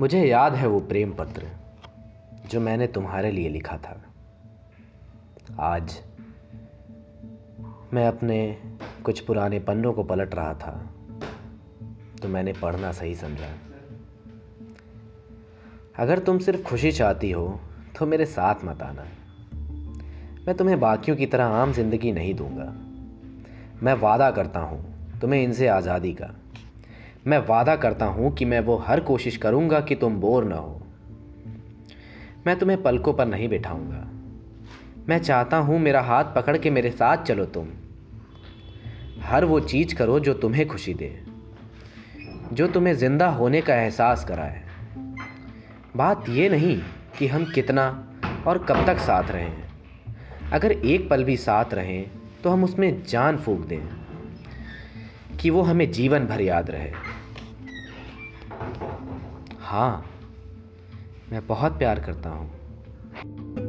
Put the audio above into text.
मुझे याद है वो प्रेम पत्र, जो मैंने तुम्हारे लिए लिखा था। आज मैं अपने कुछ पुराने पन्नों को पलट रहा था तो मैंने पढ़ना सही समझा। अगर तुम सिर्फ़ खुशी चाहती हो तो मेरे साथ मत आना। मैं तुम्हें बाकियों की तरह आम ज़िंदगी नहीं दूँगा। मैं वादा करता हूँ, तुम्हें इनसे आज़ादी का। मैं वादा करता हूँ कि मैं वो हर कोशिश करूँगा कि तुम बोर ना हो। मैं तुम्हें पलकों पर नहीं बिठाऊँगा। मैं चाहता हूँ मेरा हाथ पकड़ के मेरे साथ चलो तुम। हर वो चीज़ करो जो तुम्हें खुशी दे, जो तुम्हें ज़िंदा होने का एहसास कराए। बात ये नहीं कि हम कितना और कब तक साथ रहें। अगर एक पल भी साथ रहें तो हम उसमें जान फूक दें कि वो हमें जीवन भर याद रहे। हाँ मैं बहुत प्यार करता हूँ।